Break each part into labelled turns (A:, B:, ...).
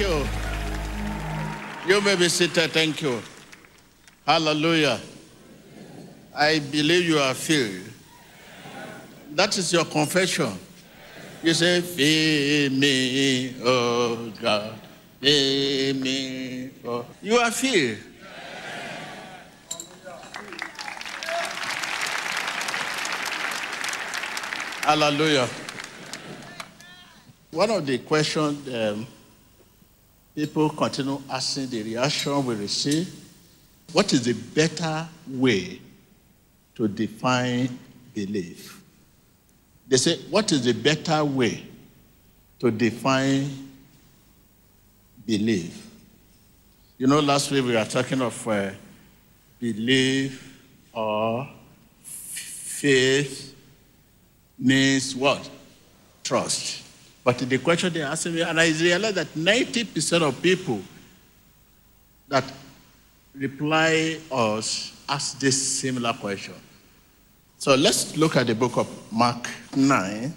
A: you. You may be seated. Thank you. Hallelujah. I believe you are filled. That is your confession. You say, Fill me, oh God. Fill me, oh. You are filled. Hallelujah. One of the questions um, people continue asking, the reaction we receive, what is the better way to define belief? They say, what is the better way to define belief? You know, last week we were talking of uh, belief or faith means what? Trust. But the question they asked me, and I realized that 90% of people that reply us ask this similar question. So let's look at the book of Mark 9.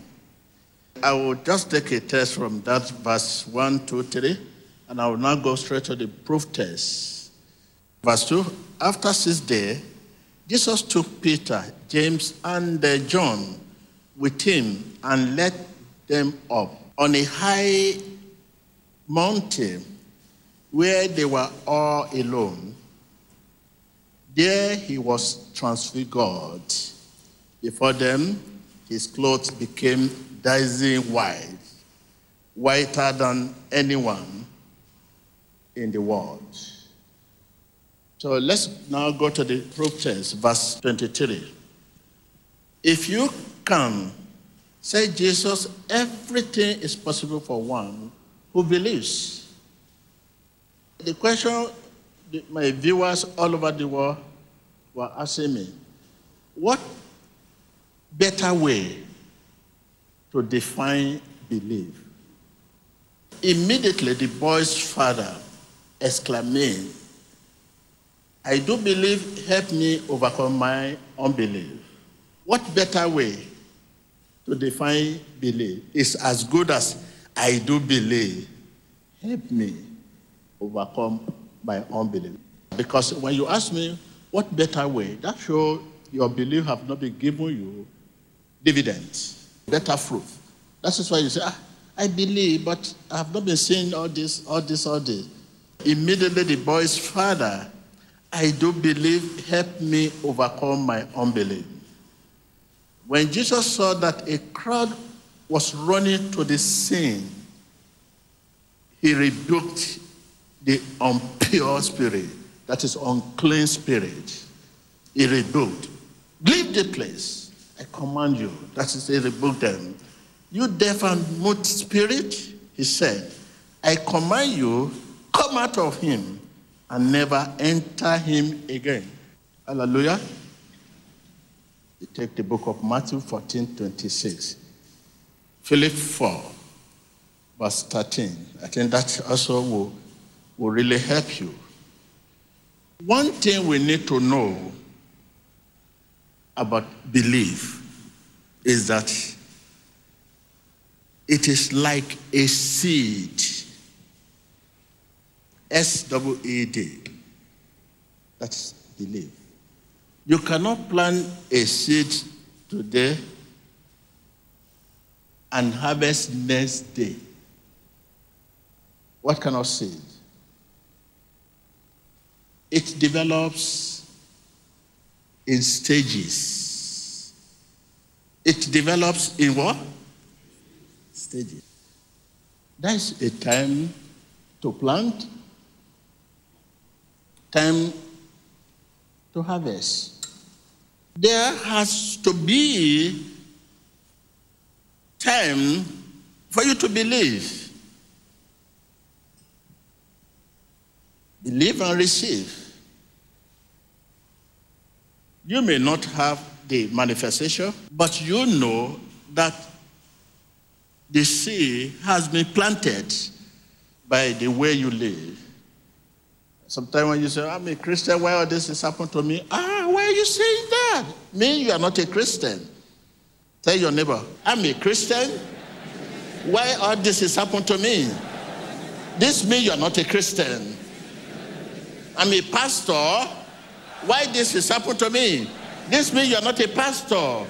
A: I will just take a test from that verse 1, 2, 3, and I will now go straight to the proof test. Verse 2 After six days, Jesus took Peter, James, and uh, John with him and led them up on a high mountain where they were all alone. There he was transfigured. Before them, his clothes became dazzling white, whiter than anyone in the world. So let's now go to the proof text, verse 23. If you can say, Jesus, everything is possible for one who believes. The question my viewers all over the world were asking me, what better way to define belief? Immediately, the boy's father exclaimed, I do believe, help me overcome my unbelief. What better way to define belief is as good as I do believe. Help me overcome my unbelief. Because when you ask me what better way, that shows your belief have not been given you dividends, better fruit. That is why you say, ah, I believe, but I have not been seeing all this, all this, all this. Immediately the boy's father, I do believe, help me overcome my unbelief. When Jesus saw that a crowd was running to the scene, he rebuked the impure spirit, that is, unclean spirit. He rebuked. Leave the place. I command you. That is, he rebuked them. You deaf and mute spirit, he said, I command you, come out of him and never enter him again. Hallelujah. You take the book of Matthew 14 26. Philip 4, verse 13. I think that also will, will really help you. One thing we need to know about belief is that it is like a seed. S W E D. That's belief. You cannot plant a seed today and harvest next day. What of seed? It develops in stages. It develops in what? Stages. That's a time to plant, time to harvest. There has to be time for you to believe. Believe and receive. You may not have the manifestation, but you know that the seed has been planted by the way you live. Sometimes when you say, I'm a Christian, why all this has happened to me? Ah, why are you saying that? Me, you are not a Christian. Tell your neighbor, I'm a Christian. Why all this has happened to me? This means you are not a Christian. I'm a pastor. Why this has happened to me? This means you are not a pastor.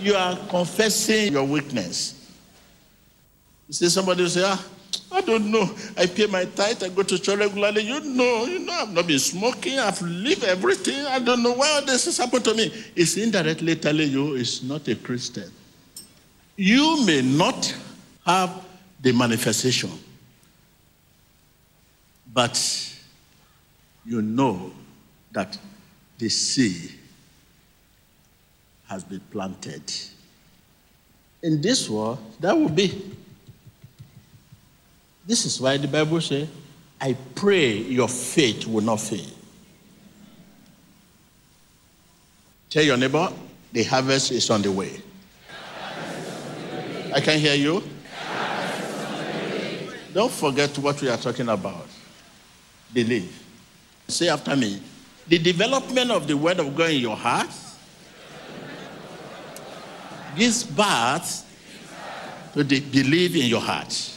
A: You are confessing your weakness. You see, somebody will say, ah, I don't know. I pay my tithe, I go to church regularly. You know, you know, I've not been smoking, I've lived everything. I don't know why all this has happened to me. It's indirectly telling you it's not a Christian. You may not have the manifestation, but you know that the seed has been planted. In this world, that will be. This is why the Bible says, I pray your faith will not fail. Tell your neighbor, the harvest is on the way. I can hear you. Don't forget what we are talking about. Believe. Say after me. The development of the word of God in your heart gives birth to the belief in your heart.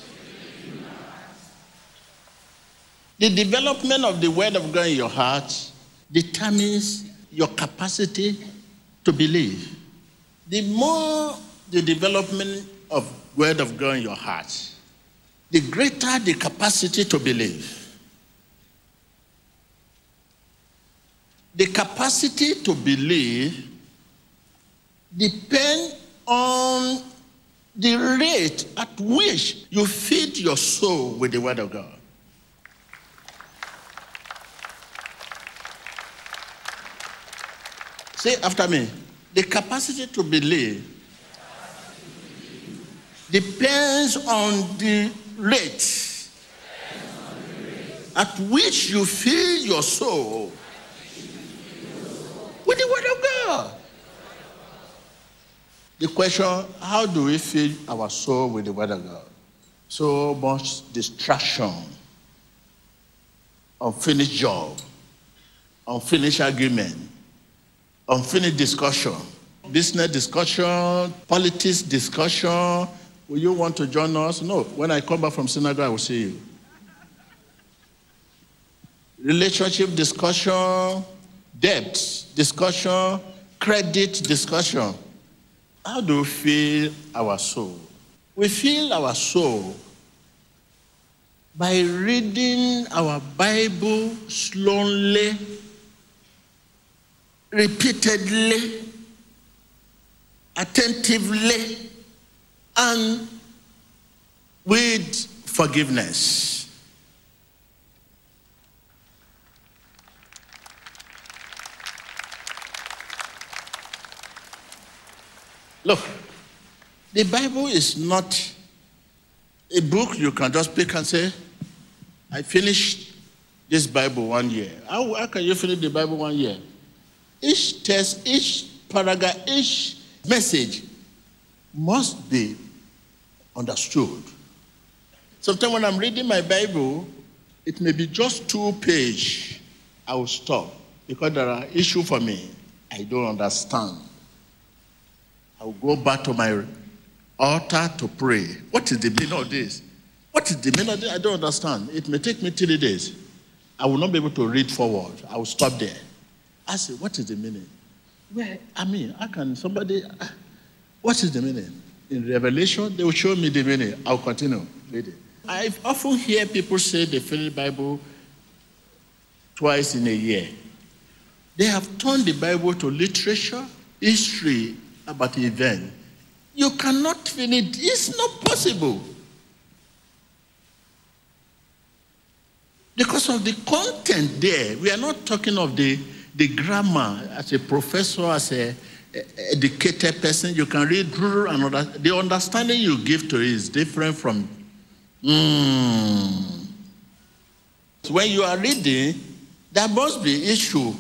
A: The development of the word of God in your heart determines your capacity to believe. The more the development of word of God in your heart, the greater the capacity to believe. The capacity to believe depends on the rate at which you feed your soul with the word of God. Say after me. The capacity to believe depends on the rate at which you fill your soul with the word of God. The question how do we fill our soul with the word of God? So much distraction, unfinished job, unfinished argument, unfinished discussion, business discussion, politics discussion. Will you want to join us? No. When I come back from synagogue, I will see you. Relationship discussion, debt discussion, credit discussion. How do we feel our soul? We feel our soul by reading our Bible slowly, repeatedly, attentively, and with forgiveness. Look, the Bible is not a book you can just pick and say, I finished this Bible one year. How, how can you finish the Bible one year? Each test, each paragraph, each message must be understood. Sometimes when I'm reading my Bible, it may be just two page. I will stop because there are issues for me I don't understand. I will go back to my altar to pray. What is the meaning of this? What is the meaning of this? I don't understand. It may take me three days. I will not be able to read forward. I will stop there. I say, what is the meaning? Where, I mean, how can somebody, uh, what is the meaning? In Revelation, they will show me the meaning. I'll continue reading. I often hear people say they finish the Bible twice in a year. They have turned the Bible to literature, history, about the event. You cannot finish. It's not possible. Because of the content there. We are not talking of the, the grammar. As a professor, as a, educated person, you can read and the understanding you give to it is different from. Mm. When you are reading, there must be issue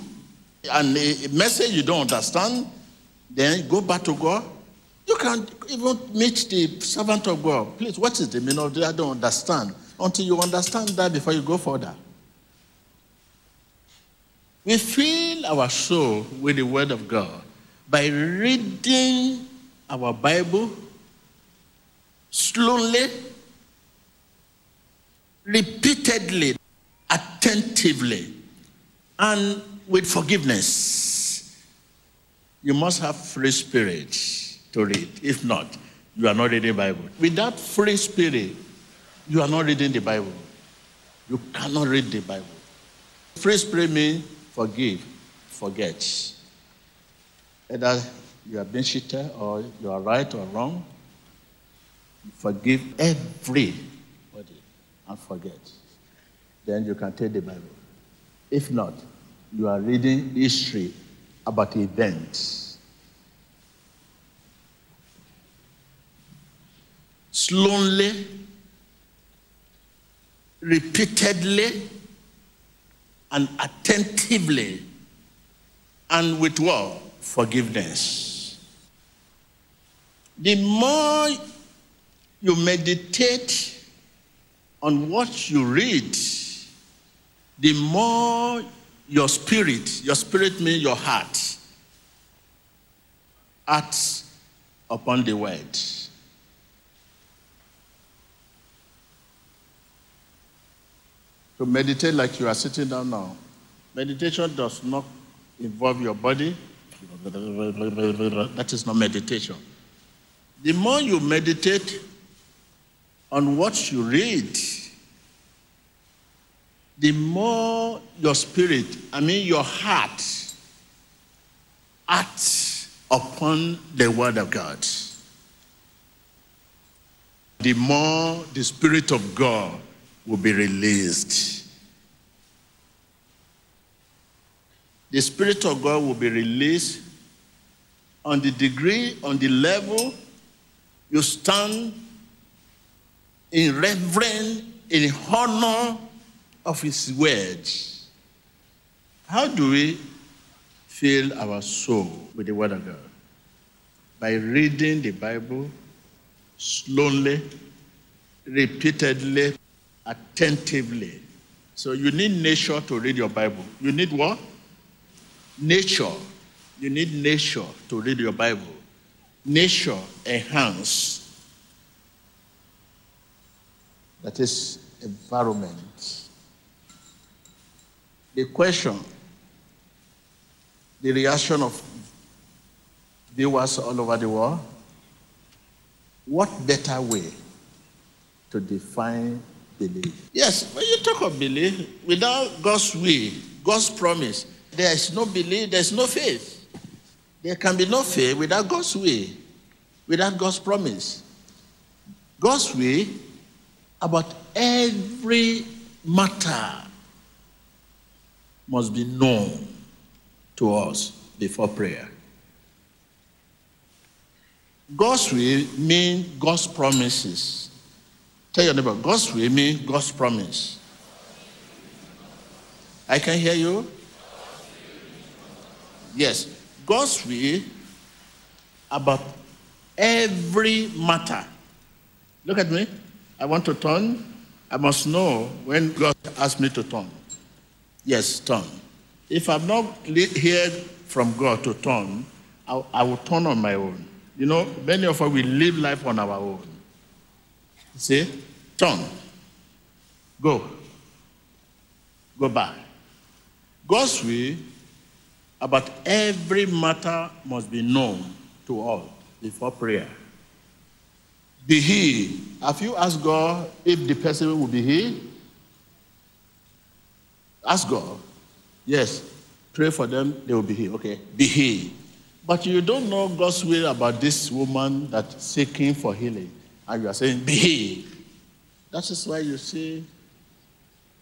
A: and a message you don't understand then go back to God. You can even meet the servant of God. Please, what is the meaning of that? I don't understand. Until you understand that before you go further. We fill our soul with the Word of God by reading our Bible slowly, repeatedly, attentively, and with forgiveness. You must have free spirit to read. If not, you are not reading the Bible. Without free spirit, you are not reading the Bible. You cannot read the Bible. Free spirit means forgive, forget. Either you have been cheated or you are right or wrong, forgive everybody and forget. Then you can take the Bible. If not, you are reading history about events. Slowly, repeatedly, and attentively, and with what? Forgiveness. The more you meditate on what you read, the more your spirit, your spirit means your heart, acts upon the word. To meditate like you are sitting down now. Meditation does not involve your body. That is not meditation. The more you meditate on what you read, the more your spirit, I mean your heart, acts upon the word of God. The more the Spirit of God will be released. The Spirit of God will be released on the degree, on the level you stand in reverence, in honor of His words. How do we fill our soul with the Word of God? By reading the Bible slowly, repeatedly, attentively. So you need nature to read your Bible. You need what? Nature. You need nature to read your Bible. Nature enhance. That is environment. The question, the reaction of viewers all over the world, what better way to define Yes, when you talk of belief, without God's will, God's promise, there is no belief, there is no faith. There can be no faith without God's will, without God's promise. God's will about every matter must be known to us before prayer. God's will means God's promises. Tell your neighbor, God's will means God's promise. I can hear you. Yes, God's will about every matter. Look at me. I want to turn. I must know when God asks me to turn. Yes, turn. If I've not heard from God to turn, I, I will turn on my own. You know, many of us will live life on our own. See? Turn. Go. Go back. God's will about every matter must be known to all before prayer. Be he. Have you asked God if the person will be he? Ask God. Yes. Pray for them, they will be he. Okay. Be he. But you don't know God's will about this woman that's seeking for healing. And you are saying, behave. That is why you see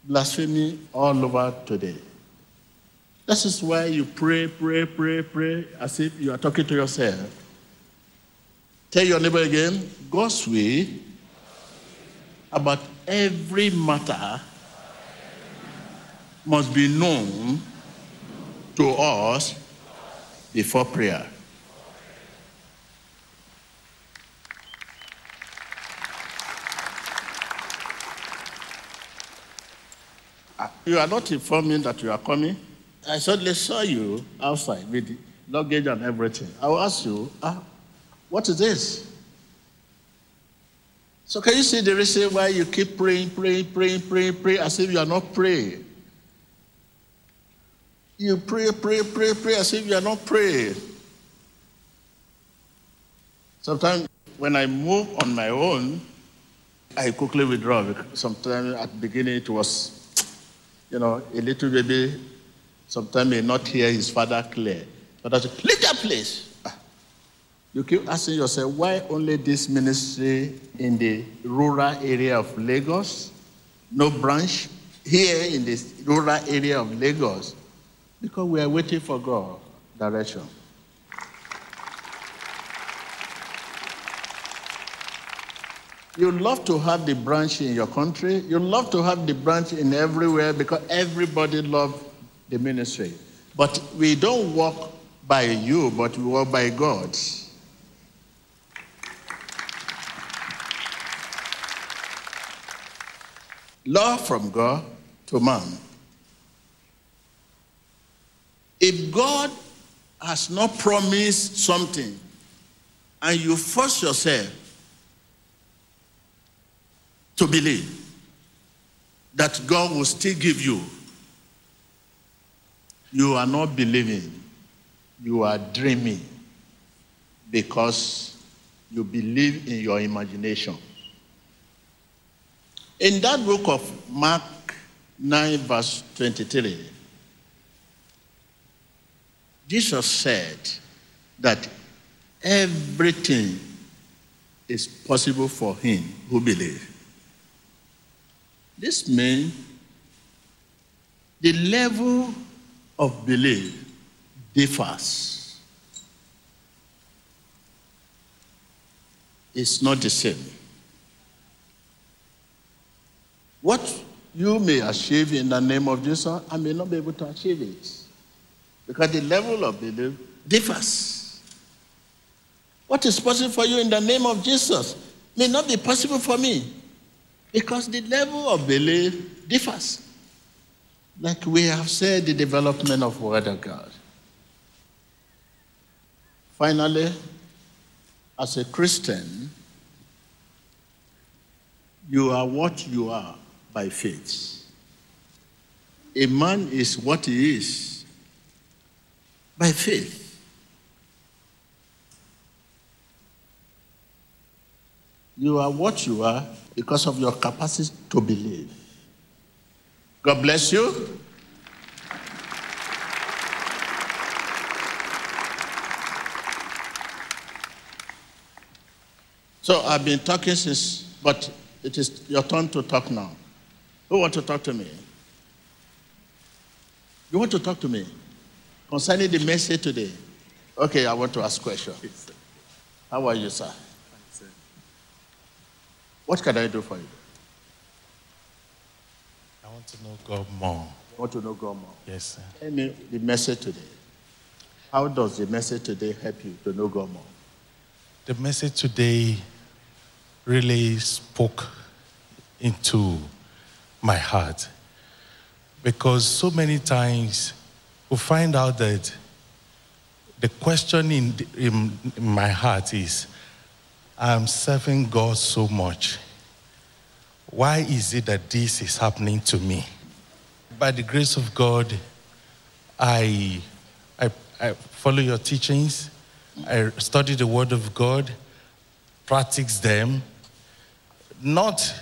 A: blasphemy all over today. That is why you pray, pray, pray, pray, as if you are talking to yourself. Tell your neighbor again, God's way about every matter must be known to us before prayer. You are not informing that you are coming. I suddenly saw you outside with luggage and everything. I will ask you, ah, what is this? So can you see the reason why you keep praying, praying, praying, praying, praying as if you are not praying? You pray, pray, pray, pray as if you are not praying. Sometimes when I move on my own, I quickly withdraw. Sometimes at the beginning it was, you know, a little baby sometimes may not hear his father clear. But I say, leave that place. Ah. You keep asking yourself, why only this ministry in the rural area of Lagos? No branch here in the rural area of Lagos? Because we are waiting for God direction. You love to have the branch in your country. You love to have the branch in everywhere because everybody loves the ministry. But we don't walk by you, but we walk by God. Law from God to man. If God has not promised something and you force yourself to believe that God will still give you, you are not believing, you are dreaming because you believe in your imagination. In that book of Mark 9, verse 23, Jesus said that everything is possible for him who believes. This means the level of belief differs. It's not the same. What you may achieve in the name of Jesus, I may not be able to achieve it. Because the level of belief differs. What is possible for you in the name of Jesus may not be possible for me. Because the level of belief differs. Like we have said, the development of Word of God. Finally, as a Christian, you are what you are by faith. A man is what he is by faith. You are what you are because of your capacity to believe. God bless you. So I've been talking since, but it is your turn to talk now. Who want to talk to me? You want to talk to me concerning the message today? Okay, I want to ask question. How are you, sir? What can I do for you?
B: I want to know God more.
A: I want to know God more?
B: Yes, sir.
A: Tell me the message today. How does the message today help you to know God more?
B: The message today really spoke into my heart because so many times we find out that the question in, in, in my heart is I'm serving God so much. Why is it that this is happening to me? By the grace of God, I, I, I follow your teachings. I study the Word of God, practice them. Not,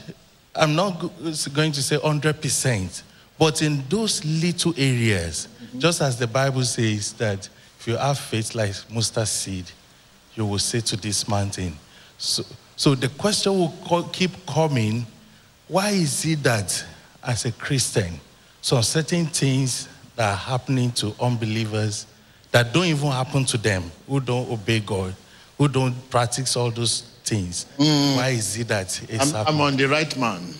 B: I'm not going to say 100%, but in those little areas, mm-hmm. just as the Bible says that if you have faith like mustard seed, you will say to this mountain. So, so the question will keep coming why is it that as a Christian, some certain things that are happening to unbelievers that don't even happen to them, who don't obey God, who don't practice all those things, why is it that it's
A: I'm, I'm on the right man.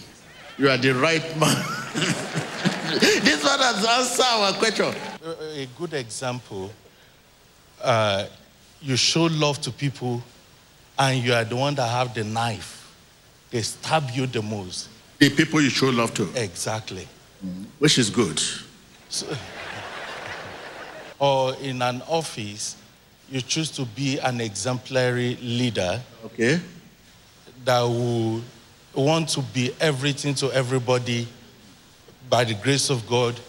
A: You are the right man. this one has answered our question.
B: A- a good example uh, you show love to people and you are the one that have the knife they stab you the most
A: The people you show love to,
B: exactly mm-hmm.
A: which is good.
B: or in an office you choose to be an exemplary leader
A: Okay?
B: that will want to be everything to everybody by the grace of God.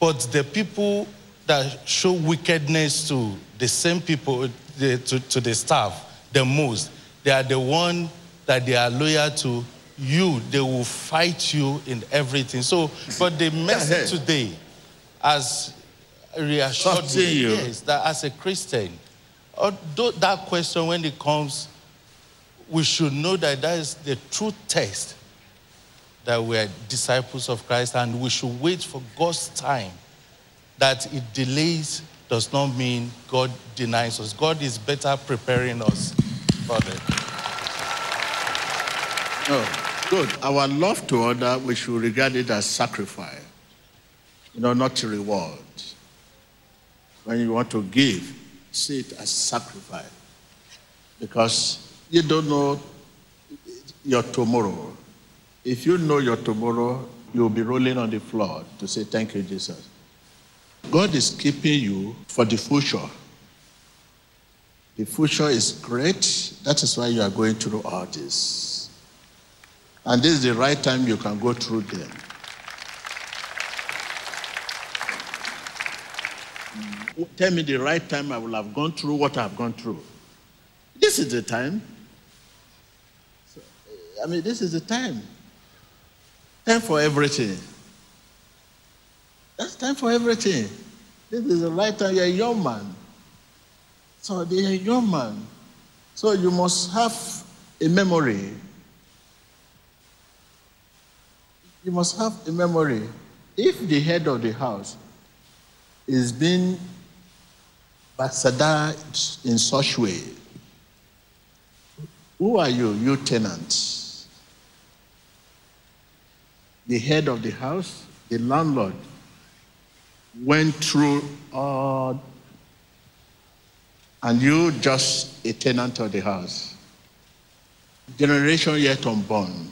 B: But the people that show wickedness to the same people, the, to, to the staff, the most, they are the one that they are loyal to you. They will fight you in everything. So, but the message today, as reassured me,
A: you.
B: yes, that as a Christian, uh, although that question when it comes, we should know that that is the true test that we are disciples of Christ and we should wait for God's time. That it delays does not mean God denies us. God is better preparing us for that.
A: Oh, good. Our love to other, we should regard it as sacrifice, you know, not reward. When you want to give, see it as sacrifice. Because you don't know your tomorrow. If you know your tomorrow, you'll be rolling on the floor to say, Thank you, Jesus. God is keeping you for the future. The future is great. That is why you are going through all this. And this is the right time you can go through them. Tell me the right time I will have gone through what I've gone through. This is the time. So, eh, I mean, this is the time. Time for everything. Time for everything. This is the right time. You're a young man. So you're a young man. So you must have a memory. You must have a memory. If the head of the house is being bastardized in such way, who are you, you tenant? The head of the house, the landlord, went through all, and you just a tenant of the house. Generation yet unborn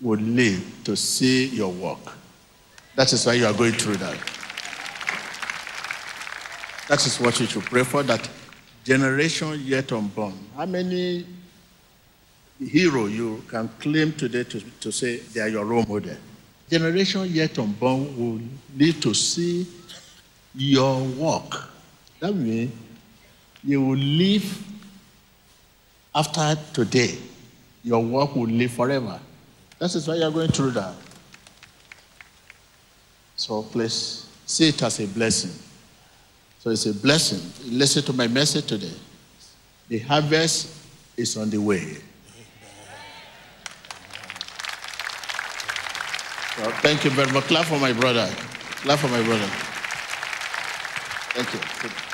A: will live to see your work. That is why you are going through that. That is what you should pray for, that generation yet unborn. How many hero you can claim today to, to say they are your role model? Generation yet unborn will need to see your work. That means you will live after today. Your work will live forever. That is why you are going through that. So please see it as a blessing. So it's a blessing. Listen to my message today. The harvest is on the way. So thank you very much. Clap for my brother. Clap for my brother. Thank you.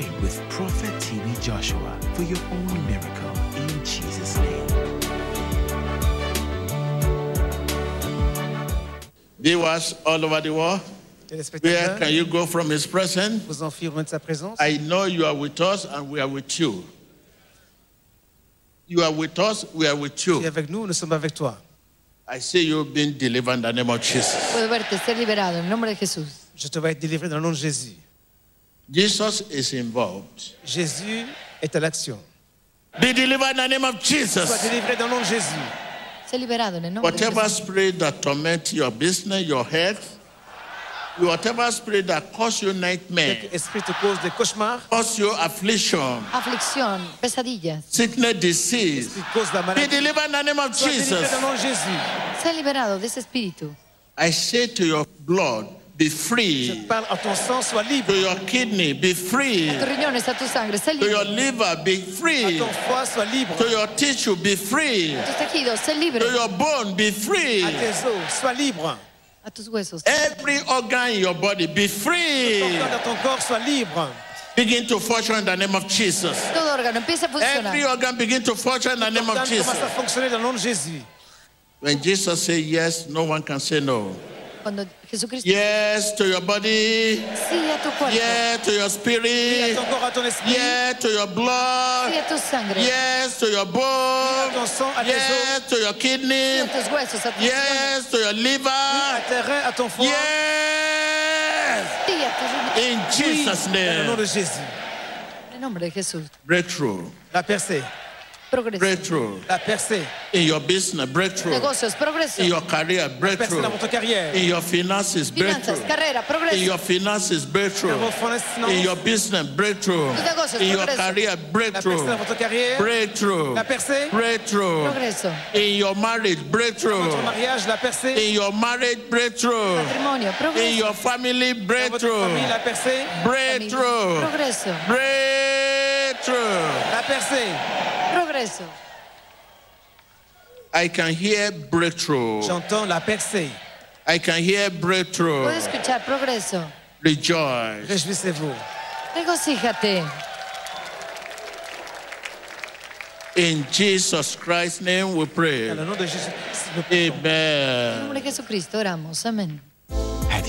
C: Pray with Prophet TB Joshua for your own miracle in Jesus' name.
A: Viewers all over the world, where can you go from His presence?
D: vous enfuirons de sa présence.
A: I know you are with us and we are with you. You are with us, we are with
D: Tu es
A: you.
D: avec nous, nous sommes avec toi.
A: I see you being delivered in the name of Jesus.
D: Puedo verte ser liberado en el nombre de Jesús.
E: Je te vais être délivré dans le nom de Jésus.
A: Jesus is involved.
E: Jésus est à l'action.
A: Be delivered in the name of
E: Sois
A: Jesus.
E: délivré dans le nom de Jésus.
D: Sé liberado en el nombre de
A: Whatever
D: Jesús.
A: spirit that torment your business, your health, whatever spirit that cause you nightmare,
E: Quelque esprit te cause des cauchemars,
A: cause you affliction,
D: Aflicción, pesadillas.
A: sickness, disease,
E: qui cause la
A: be
E: maladie.
A: delivered in the name of
E: Sois délivré
A: Jesus.
E: dans le nom de Jésus.
D: Sé liberado de ese espíritu.
A: I say to your blood, be
E: Je
A: free.
E: parle à ton sang, sois libre.
A: To your kidney, be free.
D: A tus riñones, a tu sangre, sé
A: To your liver, be
E: À
A: free.
E: ton foie, sois libre.
A: To your tissue, be free.
D: A tus tejidos, sé libre.
A: To your bone, be free.
E: À tes os, sois libre.
D: A tus huesos.
A: Every organ in your body, be free.
E: Ton corps dans sois libre.
A: Begin to function in the name of Jesus.
D: Todo órgano empieza a
A: Every organ begin to function in the name of
E: Organe commence
A: Jesus.
E: à fonctionner dans le nom de Jésus.
A: When Jesus say yes, no one can say no.
D: Cuando Jesucristo
A: Yes to your body.
D: sí a tu cuerpo,
A: Yes to your
E: Oui, à
A: spirit.
E: ton corps, à ton esprit,
A: Yes to your blood,
D: sí
A: blood.
D: a tu sangre,
A: Yes to your
E: à
A: bone.
E: ton sang, à tes os,
A: Yes to your
D: sí a tus huesos, a tus riñones,
A: Yes to your
E: à
A: liver.
E: tes reins, à ton foie.
A: Yes.
D: sí a tus.
A: In Jesus'
E: Dans le nom
A: name.
E: de Jésus.
D: En el nombre de Jesús.
A: Breakthrough.
E: La percée,
D: Progreso.
A: Breakthrough.
E: la percée,
A: In your business, breakthrough.
D: Negocios, progreso.
A: In your career,
E: percée
A: breakthrough.
E: dans votre carrière.
A: In your finances,
D: Finanzas,
A: breakthrough.
D: carrera,
A: In your finances, breakthrough.
E: Dans vos finances,
A: In your business, breakthrough.
D: Tus negocios,
A: In your
D: progreso.
A: career,
E: la percée dans
A: breakthrough.
E: votre carrière.
A: Breakthrough.
E: La percée,
A: Breakthrough.
D: Progreso.
A: In your marriage, breakthrough.
E: votre mariage, la percée.
A: In your marriage, breakthrough.
D: Matrimonio,
A: In your family,
E: Dans votre
A: breakthrough.
E: famille, la percée.
A: Breakthrough.
D: Progreso.
A: Breakthrough.
E: La percée.
D: Progreso.
A: I can hear breakthrough.
E: J'entends la percée.
A: I can hear breakthrough.
D: Puedo escuchar progreso.
A: Rejoice.
E: Réjouissez-vous.
D: Regocíjate.
A: In Jesus Christ's name we pray.
E: Dans le nom de Jésus. s'il vous plaît.
D: En el nombre de Jesucristo oramos. Amén.